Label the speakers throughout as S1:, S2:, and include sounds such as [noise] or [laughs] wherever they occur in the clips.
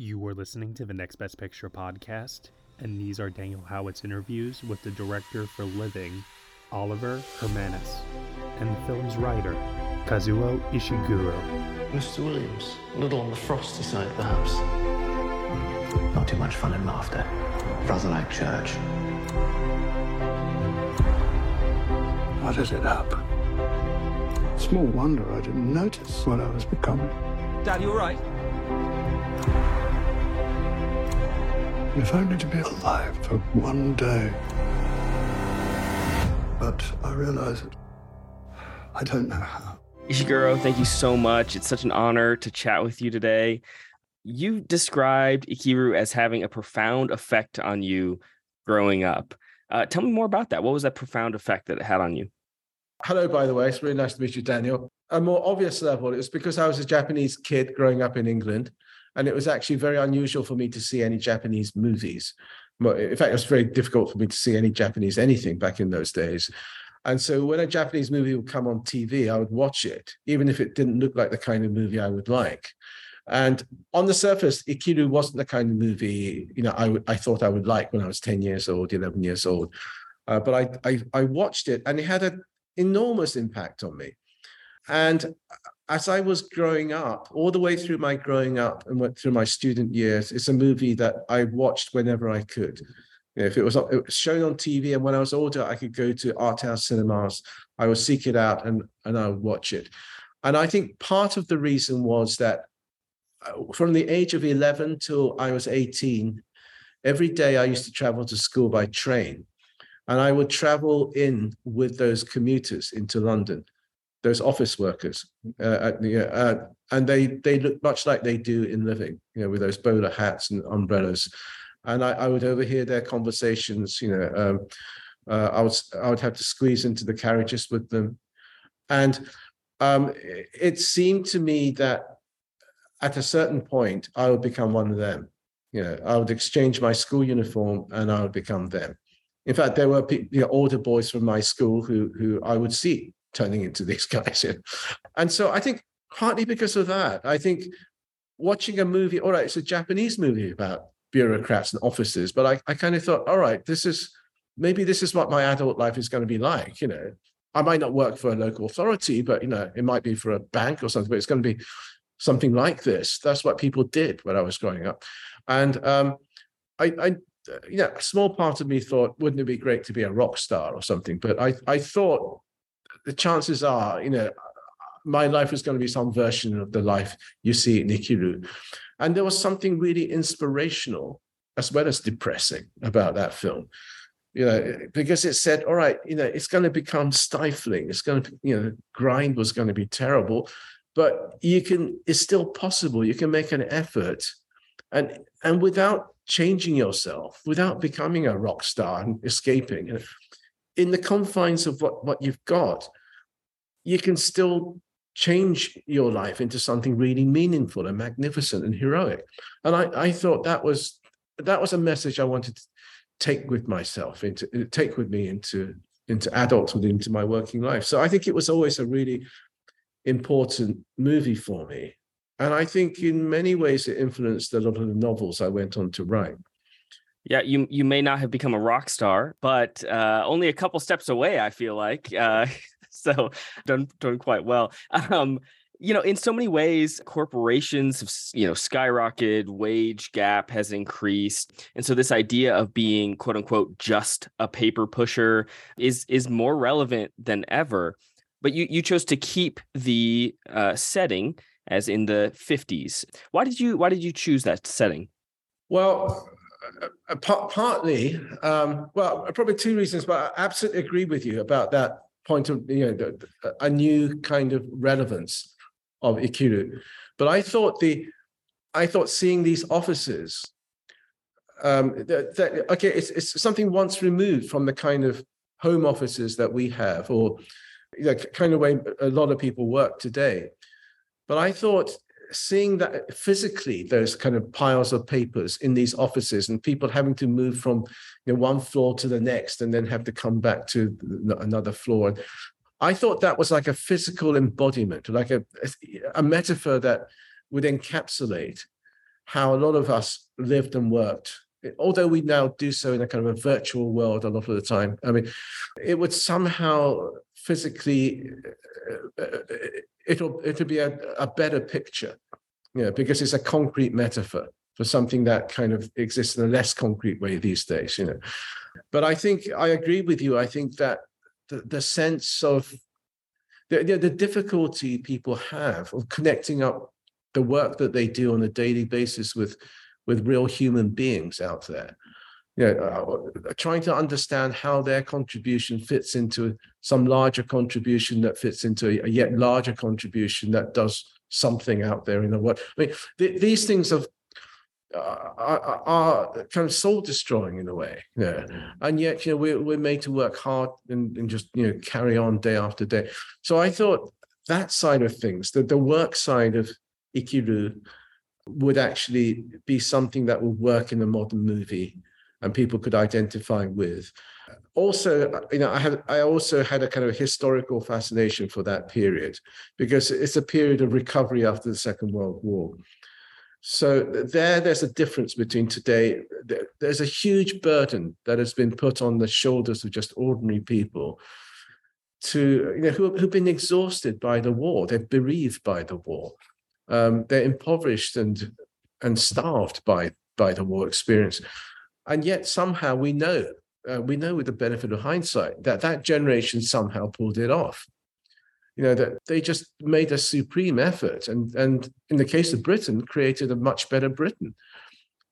S1: You are listening to the Next Best Picture podcast, and these are Daniel Howitt's interviews with the director for Living, Oliver Hermanus, and the film's writer, Kazuo Ishiguro.
S2: Mr. Williams, a little on the frosty side, perhaps.
S3: Not too much fun and laughter. Rather like church.
S4: What is it up? Small wonder I didn't notice what I was becoming.
S5: Dad, you alright?
S4: If only to be alive for one day. But I realize that I don't know how.
S6: Ishiguro, thank you so much. It's such an honor to chat with you today. You described Ikiru as having a profound effect on you growing up. Uh, tell me more about that. What was that profound effect that it had on you?
S7: Hello, by the way. It's really nice to meet you, Daniel. A more obvious level, it was because I was a Japanese kid growing up in England, and it was actually very unusual for me to see any Japanese movies. In fact, it was very difficult for me to see any Japanese anything back in those days. And so when a Japanese movie would come on TV, I would watch it, even if it didn't look like the kind of movie I would like. And on the surface, Ikiru wasn't the kind of movie you know I, thought I would like when I was 10 years old, 11 years old. Uh, but I, I, I watched it and it had an enormous impact on me. And as I was growing up, all the way through my growing up and went through my student years, it's a movie that I watched whenever I could. You know, if it was, it was shown on TV, and when I was older, I could go to art house cinemas. I would seek it out and and I would watch it. And I think part of the reason was that uh, from the age of 11 till I was 18, every day I used to travel to school by train. And I would travel in with those commuters into London, those office workers. Uh, uh, and they, they look much like they do in living, you know, with those bowler hats and umbrellas. And I, I would overhear their conversations, you know. Um, uh, I, was, I would have to squeeze into the carriages with them. And um, it seemed to me that at a certain point, I would become one of them. You know, I would exchange my school uniform and I would become them. In fact, there were you know, older boys from my school who who I would see turning into these [laughs] guys. And so I think partly because of that, I think watching a movie, all right, it's a Japanese movie about bureaucrats and officers, but I, I kind of thought, all right, this is maybe this is what my adult life is going to be like. You know, I might not work for a local authority, but you know, it might be for a bank or something, but it's going to be something like this. That's what people did when I was growing up. And um, I, I, know, a small part of me thought, wouldn't it be great to be a rock star or something? But I, I thought the chances are, you know, my life is going to be some version of the life you see in Ikiru. And there was something really inspirational as well as depressing about that film. You know, because it said, all right, you know, it's going to become stifling. It's going to, you know, grind was going to be terrible but you can it's still possible you can make an effort and and without changing yourself without becoming a rock star and escaping in the confines of what what you've got you can still change your life into something really meaningful and magnificent and heroic and i i thought that was that was a message i wanted to take with myself into take with me into into adulthood into my working life so i think it was always a really important movie for me. And I think in many ways it influenced a lot of the novels I went on to write.
S6: Yeah, you you may not have become a rock star, but uh, only a couple steps away. I feel like uh, so done done quite well. Um, you know, in so many ways, corporations have you know skyrocketed, wage gap has increased, and so this idea of being quote unquote just a paper pusher is is more relevant than ever but you you chose to keep the uh, setting as in the 50s. Why did you why did you choose that setting?
S7: Well, uh, uh partly, um, well, probably two reasons, but I absolutely agree with you about that point of you know a new kind of relevance of Ikiru. But I thought the I thought seeing these offices, um, that, that, okay, it's, it's something once removed from the kind of home offices that we have, or the kind of way a lot of people work today. But I thought seeing that physically, those kind of piles of papers in these offices and people having to move from you know, one floor to the next and then have to come back to another floor. I thought that was like a physical embodiment, like a, a metaphor that would encapsulate how a lot of us lived and worked although we now do so in a kind of a virtual world a lot of the time i mean it would somehow physically uh, uh, it'll it'll be a, a better picture you know because it's a concrete metaphor for something that kind of exists in a less concrete way these days you know. But i think i agree with you i think that the, the sense of the, the, the difficulty people have of connecting up the work that they do on a daily basis with with real human beings out there you know, uh, trying to understand how their contribution fits into some larger contribution that fits into a, yet larger contribution that does something out there in the world. I mean, th- these things have, uh, are, are, kind of soul destroying in a way. Yeah. And yet, you know, we're, we're made to work hard and, and just, you know, carry on day after day. So I thought that side of things, the, the work side of Ikiru would actually be something that would work in a modern movie and people could identify with. Also, you know, I had I also had a kind of historical fascination for that period because it's a period of recovery after the Second World War. So there, there's a difference between today. There's a huge burden that has been put on the shoulders of just ordinary people to you know who, who've been exhausted by the war. They're bereaved by the war. Um, they're impoverished and and starved by by the war experience, and yet somehow we know uh, we know with the benefit of hindsight that that generation somehow pulled it off. You know that they just made a supreme effort, and and in the case of Britain, created a much better Britain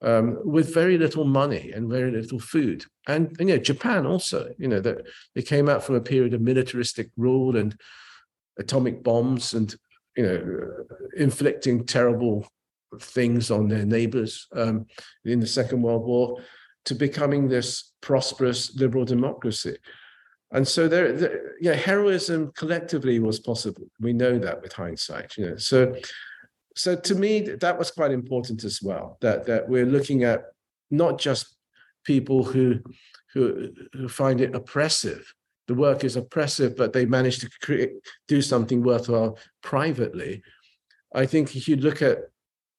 S7: um, with very little money and very little food. And, and you know, Japan also, you know, that they came out from a period of militaristic rule and atomic bombs and you know, inflicting terrible things on their neighbors um, in the Second World War, to becoming this prosperous liberal democracy. And so there, there yeah, heroism collectively was possible. We know that with hindsight, you know. So, so to me, that was quite important as well. That that we're looking at not just people who who who find it oppressive the work is oppressive, but they manage to create, do something worthwhile privately. I think if you look at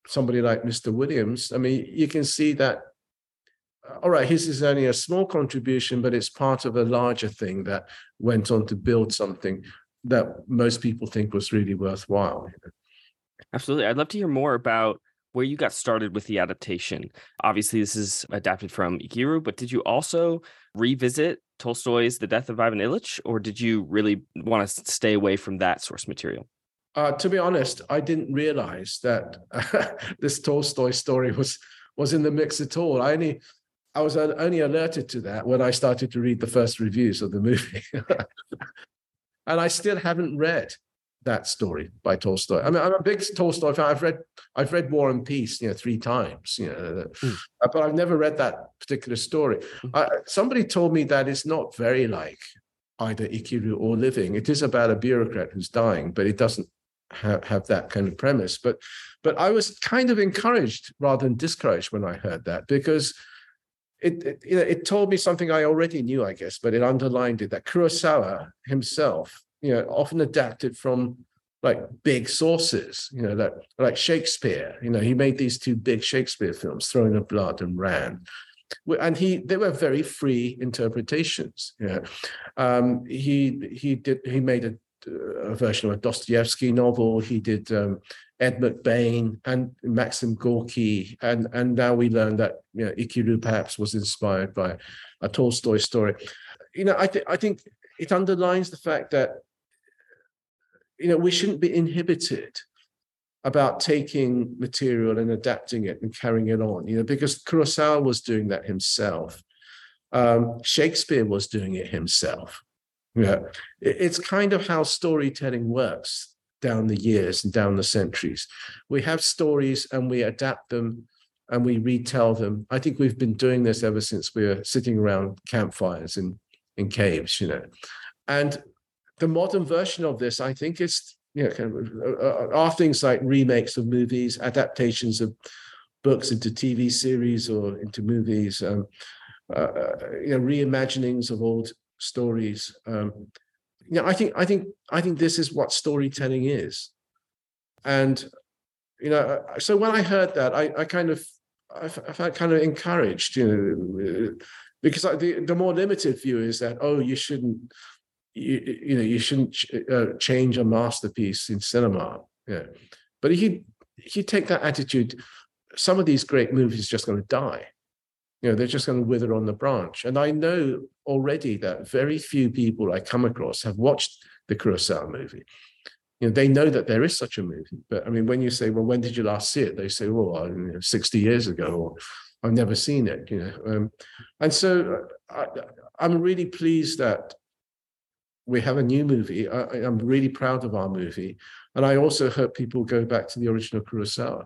S7: somebody like Mr. Williams, I mean, you can see that, all right, his is only a small contribution, but it's part of a larger thing that went on to build something that most people think was really worthwhile.
S6: Absolutely. I'd love to hear more about where you got started with the adaptation. Obviously, this is adapted from Ikiru, but did you also revisit Tolstoy's The Death of Ivan Ilyich, or did you really want to stay away from that source material?
S7: Uh, to be honest, I didn't realize that uh, [laughs] this Tolstoy story was was in the mix at all. I only I was only alerted to that when I started to read the first reviews of the movie, [laughs] and I still haven't read that story by Tolstoy. I mean, I'm a big Tolstoy fan. I've read I've read War and Peace, you know, three times, you know, mm. but I've never read that particular story. Mm. Uh, somebody told me that it's not very like either Ikiru or Living. It is about a bureaucrat who's dying, but it doesn't have, have that kind of premise. But but I was kind of encouraged rather than discouraged when I heard that because. It, it, it told me something I already knew, I guess, but it underlined it that Kurosawa himself you know, often adapted from like big sources, you know, that like Shakespeare, you know, he made these two big Shakespeare films, Throne of Blood and Ran. And he, they were very free interpretations. You know, um, he he did he made a, a version of a Dostoevsky novel. He did um, Ed McBain and Maxim Gorky, and and now we learn that you know Ikiru perhaps was inspired by a Tolstoy story. You know, I think I think it underlines the fact that you know, we shouldn't be inhibited about taking material and adapting it and carrying it on, you know, because Kurosawa was doing that himself. Um, Shakespeare was doing it himself. Yeah, it's kind of how storytelling works. Down the years and down the centuries. We have stories and we adapt them and we retell them. I think we've been doing this ever since we were sitting around campfires in, in caves, you know. And the modern version of this, I think, is you know, kind of, uh, uh are things like remakes of movies, adaptations of books into TV series or into movies, um, uh, uh, you know, reimaginings of old stories. Um, know, I think I think I think this is what storytelling is, and you know, so when I heard that, I, I kind of I felt kind of encouraged, you know, because the the more limited view is that oh, you shouldn't. You, you know you shouldn't ch- uh, change a masterpiece in cinema. Yeah. But if you if you take that attitude some of these great movies are just going to die you know they're just going to wither on the branch. And i know already that very few people i come across have watched the kurosawa movie. You know they know that there is such a movie but i mean when you say well when did you last see it? they say well you know, 60 years ago or i've never seen it you know um, and so uh, I, i'm really pleased that we have a new movie. I, i'm really proud of our movie and i also hope people go back to the original kurosawa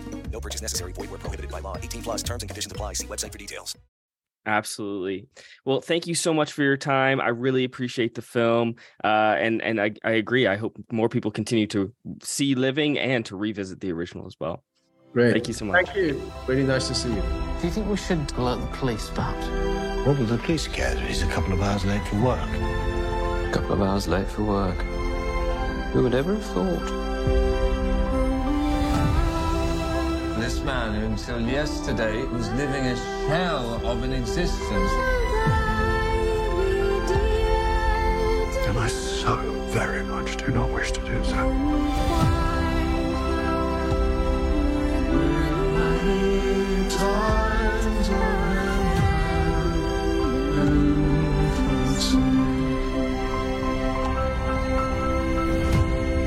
S8: No purchase necessary. Void where prohibited by law. 18 plus terms and conditions apply. See website for details.
S6: Absolutely. Well, thank you so much for your time. I really appreciate the film. Uh, and and I, I agree. I hope more people continue to see Living and to revisit the original as well.
S7: Great.
S6: Thank you so much.
S7: Thank you. Really nice to see you.
S3: Do you think we should alert the police, perhaps?
S4: What will the police care he's a couple of hours late for work?
S2: A couple of hours late for work. Who would ever have thought?
S9: This man who until yesterday was living a shell of an existence.
S4: And I so very much do not wish to do so.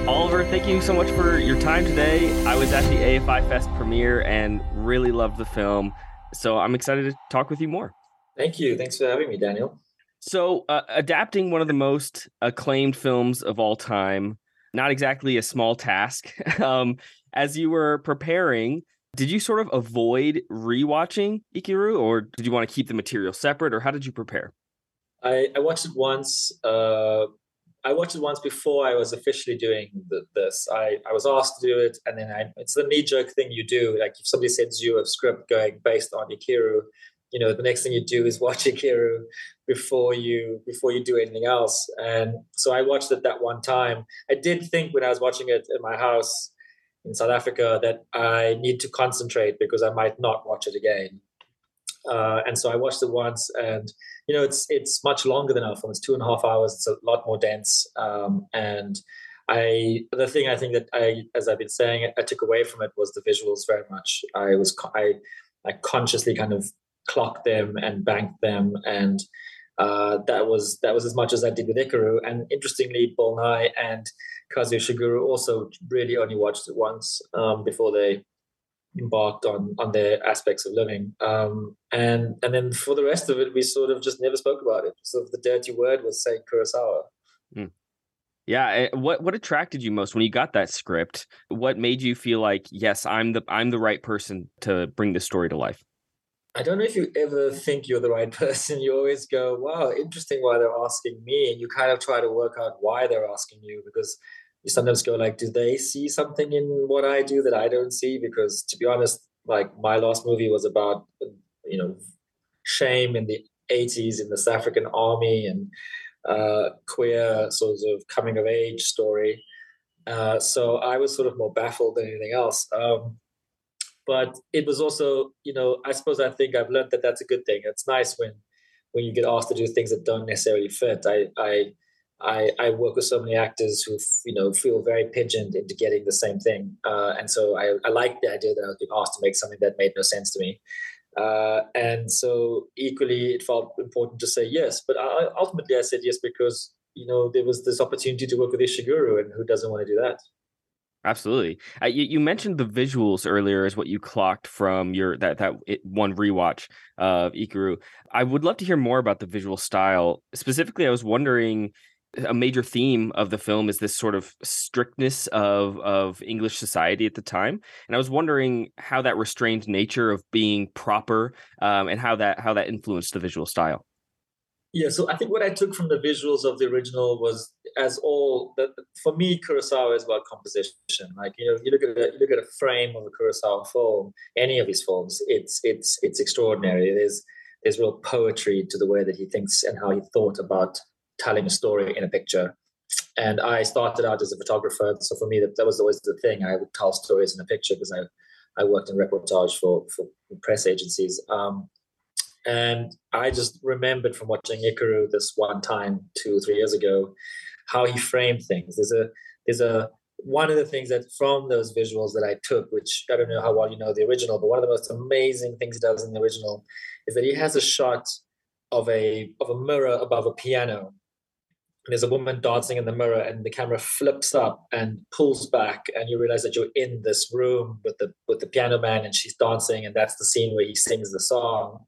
S6: Oliver, thank you so much for your time today. I was at the AFI Fest premiere and really loved the film. So I'm excited to talk with you more.
S10: Thank you. Thanks for having me, Daniel.
S6: So, uh, adapting one of the most acclaimed films of all time, not exactly a small task. [laughs] um, as you were preparing, did you sort of avoid rewatching Ikiru or did you want to keep the material separate or how did you prepare?
S10: I, I watched it once. Uh, I watched it once before I was officially doing the, this. I, I was asked to do it, and then I, it's the knee jerk thing you do. Like if somebody sends you a script going based on Ikiru, you know the next thing you do is [laughs] watch Ikiru before you before you do anything else. And so I watched it that one time. I did think when I was watching it in my house in South Africa that I need to concentrate because I might not watch it again. Uh, and so I watched it once, and you know it's it's much longer than our film. It's two and a half hours. It's a lot more dense. Um, and I the thing I think that I, as I've been saying, I took away from it was the visuals very much. I was I I consciously kind of clocked them and banked them, and uh, that was that was as much as I did with Ikiru. And interestingly, Nighy and Kazuo Ishiguro also really only watched it once um, before they embarked on on their aspects of living. Um, and and then for the rest of it, we sort of just never spoke about it. So the dirty word was say Kurosawa.
S6: Mm. Yeah, eh, what what attracted you most when you got that script? What made you feel like, yes, I'm the I'm the right person to bring this story to life?
S10: I don't know if you ever think you're the right [laughs] person. You always go, wow, interesting why they're asking me. And you kind of try to work out why they're asking you because you sometimes go like, do they see something in what I do that I don't see? Because to be honest, like my last movie was about, you know, shame in the 80s in the South African army and uh, queer sort of coming of age story. Uh, so I was sort of more baffled than anything else. Um, but it was also you know i suppose i think i've learned that that's a good thing it's nice when when you get asked to do things that don't necessarily fit i i I, I work with so many actors who you know feel very pigeoned into getting the same thing, uh, and so I, I like the idea that I was being asked to make something that made no sense to me, uh, and so equally it felt important to say yes. But I, ultimately, I said yes because you know there was this opportunity to work with Ishiguro, and who doesn't want to do that?
S6: Absolutely. Uh, you, you, mentioned the visuals earlier as what you clocked from your that that one rewatch of Ikiru. I would love to hear more about the visual style. Specifically, I was wondering a major theme of the film is this sort of strictness of of English society at the time, and I was wondering how that restrained nature of being proper um, and how that how that influenced the visual style.
S10: Yeah, so I think what I took from the visuals of the original was, as all that for me, Kurosawa is about composition. Like you know, you look at a, you look at a frame of a Kurosawa film, any of his films, it's it's it's extraordinary. There's there's real poetry to the way that he thinks and how he thought about telling a story in a picture. And I started out as a photographer, so for me that, that was always the thing. I would tell stories in a picture because I I worked in reportage for for press agencies. Um, and I just remembered from watching Ikiru this one time two, or three years ago, how he framed things. There's a there's a one of the things that from those visuals that I took, which I don't know how well you know the original, but one of the most amazing things he does in the original is that he has a shot of a of a mirror above a piano. There's a woman dancing in the mirror, and the camera flips up and pulls back, and you realize that you're in this room with the with the piano man, and she's dancing, and that's the scene where he sings the song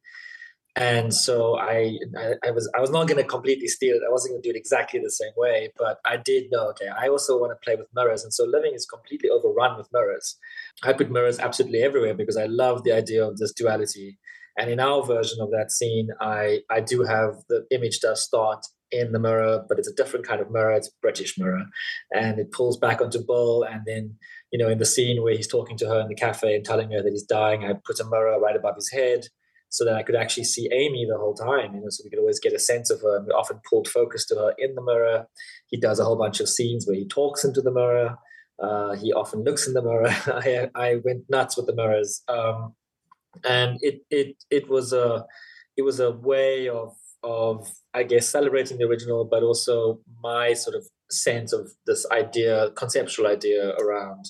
S10: and so I, I, I was I was not going to completely steal it. I wasn't going to do it exactly the same way, but I did know. Okay, I also want to play with mirrors, and so living is completely overrun with mirrors. I put mirrors absolutely everywhere because I love the idea of this duality. And in our version of that scene, I I do have the image does start in the mirror, but it's a different kind of mirror. It's British mirror, and it pulls back onto Bill. and then you know in the scene where he's talking to her in the cafe and telling her that he's dying, I put a mirror right above his head so that I could actually see Aimee the whole time, you know, so we could always get a sense of her. And we often pulled focus to her in the mirror. He does a whole bunch of scenes where he talks into the mirror. Uh, he often looks in the mirror. [laughs] I, I went nuts with the mirrors, um, and it it it was a it was a way of of I guess celebrating the original, but also my sort of sense of this idea, conceptual idea around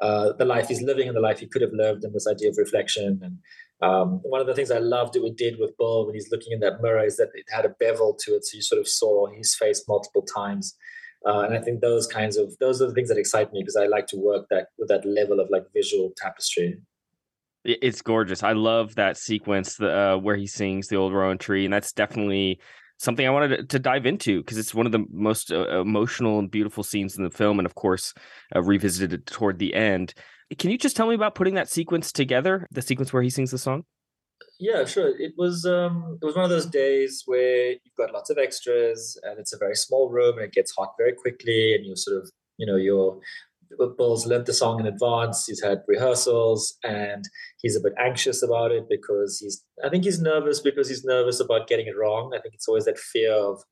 S10: uh, the life he's living and the life he could have lived, and this idea of reflection and um, one of the things I loved that we did with Bill when he's looking in that mirror is that it had a bevel to it, so you sort of saw his face multiple times. Uh, and I think those kinds of those are the things that excite me because I like to work that with that level of like visual tapestry.
S6: It's gorgeous. I love that sequence uh, where he sings the old rowan tree, and that's definitely something I wanted to dive into because it's one of the most uh, emotional and beautiful scenes in the film, and of course, uh, revisited it toward the end. Can you just tell me about putting that sequence together? The sequence where he sings the song.
S10: Yeah, sure. It was um, it was one of those days where you've got lots of extras, and it's a very small room, and it gets hot very quickly, and you're sort of you know you're Bill's learned the song in advance. He's had rehearsals, and he's a bit anxious about it because he's. I think he's nervous because he's nervous about getting it wrong. I think it's always that fear of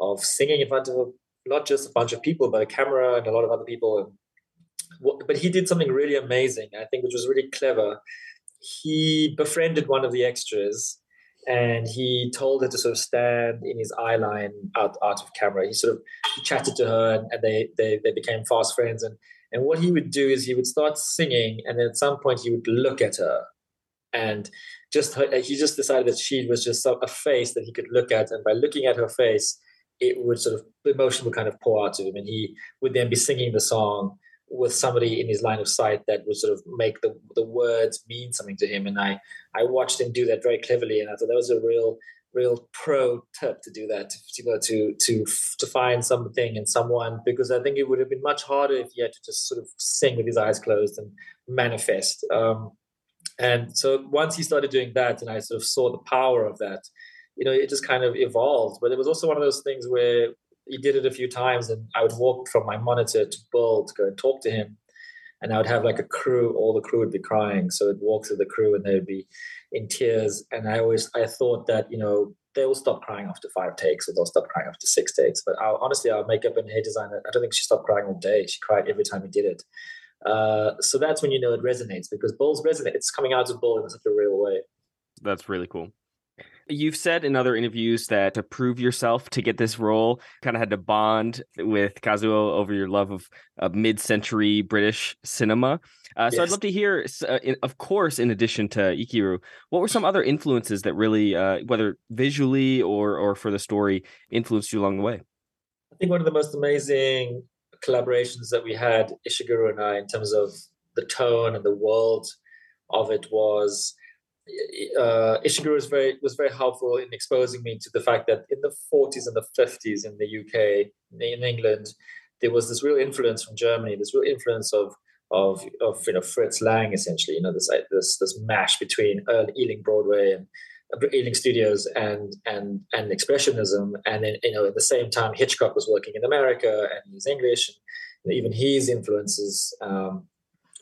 S10: of singing in front of a, not just a bunch of people, but a camera and a lot of other people, and but he did something really amazing, I think, which was really clever. He befriended one of the extras and he told her to sort of stand in his eye line out, out of camera. He sort of he chatted to her and, and they, they, they became fast friends. And, and what he would do is he would start singing and then at some point he would look at her and just he just decided that she was just a face that he could look at. And by looking at her face, it would sort of, emotion would kind of pour out of him and he would then be singing the song with somebody in his line of sight that would sort of make the, the words mean something to him. And I, I watched him do that very cleverly. And I thought that was a real, real pro tip to do that, you know, to, to, to find something and someone, because I think it would have been much harder if he had to just sort of sing with his eyes closed and manifest. Um, and so once he started doing that and I sort of saw the power of that, you know, it just kind of evolved. But it was also one of those things where he did it a few times and I would walk from my monitor to Bill to go and talk to him. And I would have like a crew, all the crew would be crying. So I'd walk through the crew and they would be in tears. And I always, I thought that, you know, they will stop crying after five takes or they'll stop crying after six takes. But our, honestly, our makeup and hair designer, I don't think she stopped crying all day. She cried every time we did it. Uh, so that's when you know it resonates because Bill's resonate. It's coming out of Bill in such a real way.
S6: That's really cool. You've said in other interviews that to prove yourself to get this role, kind of had to bond with Kazuo over your love of, of mid-century British cinema. Uh, so yes. I'd love to hear, uh, in, of course, in addition to Ikiru, what were some other influences that really, uh, whether visually or or for the story, influenced you along the way?
S10: I think one of the most amazing collaborations that we had, Ishiguro and I, in terms of the tone and the world of it was uh, Ishiguro was very was very helpful in exposing me to the fact that in the 40s and the 50s in the UK, in England, there was this real influence from Germany, this real influence of of of you know Fritz Lang essentially, you know this this this mash between early Ealing Broadway and uh, Ealing Studios and and and expressionism, and then you know at the same time Hitchcock was working in America and he was English, and even his influences um,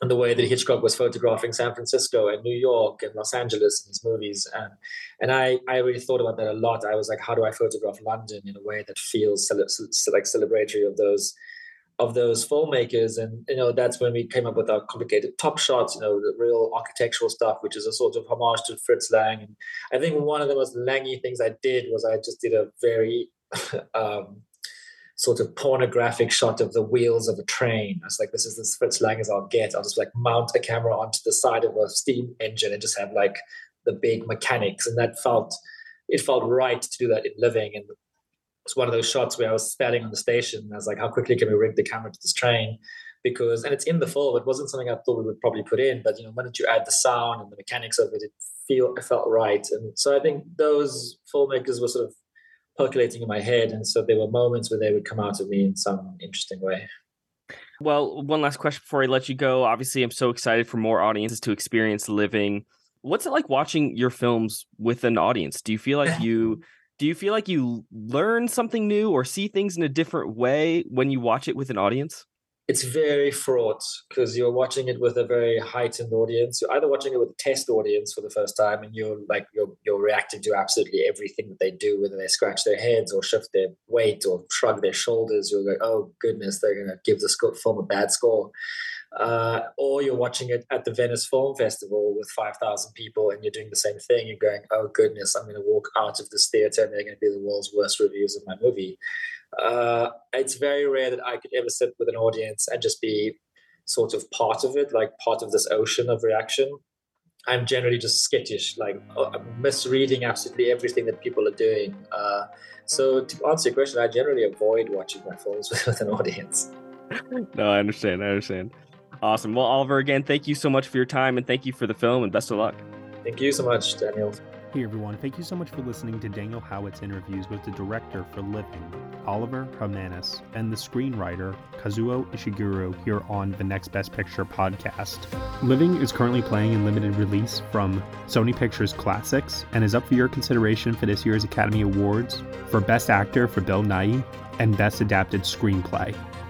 S10: and the way that Hitchcock was photographing San Francisco and New York and Los Angeles in his movies. And, and I, I really thought about that a lot. I was like, how do I photograph London in a way that feels like celebratory of those of those filmmakers and you know that's when we came up with our complicated top shots you know the real architectural stuff which is a sort of homage to fritz lang and i think one of the most langy things i did was i just did a very [laughs] um, sort of pornographic shot of the wheels of a train. I was like, this is as Fritz Lang as I'll get. I'll just like mount a camera onto the side of a steam engine and just have like the big mechanics. And that felt, it felt right to do that in living. And it's one of those shots where I was standing on the station. I was like, how quickly can we rig the camera to this train? Because, and it's in the film, it wasn't something I thought we would probably put in, but you know, why don't you add the sound and the mechanics of it, it feel, it felt right. And so I think those filmmakers were sort of percolating in my head. And so there were moments where they would come out of me in some interesting way.
S6: Well, one last question before I let you go. Obviously, I'm so excited for more audiences to experience living. What's it like watching your films with an audience? Do you feel like you [laughs] do you feel like you learn something new or see things in a different way when you watch it with an audience?
S10: It's very fraught because you're watching it with a very heightened audience. You're either watching it with a test audience for the first time, and you're like you're you're reacting to absolutely everything that they do, whether they scratch their heads or shift their weight or shrug their shoulders. You're like, oh goodness, they're going to give this film a bad score. Uh, or you're watching it at the Venice Film Festival with 5,000 people and you're doing the same thing. You're going, oh goodness, I'm going to walk out of this theater and they're going to be the world's worst reviews of my movie uh, it's very rare that I could ever sit with an audience and just be sort of part of it, like part of this ocean of reaction. I'm generally just skittish, like uh, I'm misreading absolutely everything that people are doing. Uh, so to answer your question, I generally avoid watching my films [laughs] with an audience.
S6: no, I understand. I understand. Awesome. Well, Oliver, again, thank you so much for your time and thank you for the film and best of luck.
S10: Thank you so much, Daniel.
S1: Hey everyone, thank you so much for listening to Daniel Howitt's interviews with the director for Living, Oliver Hermanus, and the screenwriter Kazuo Ishiguro here on the Next Best Picture podcast. Living is currently playing in limited release from Sony Pictures Classics and is up for your consideration for this year's Academy Awards for Best Actor for Bill Nighy and Best Adapted Screenplay.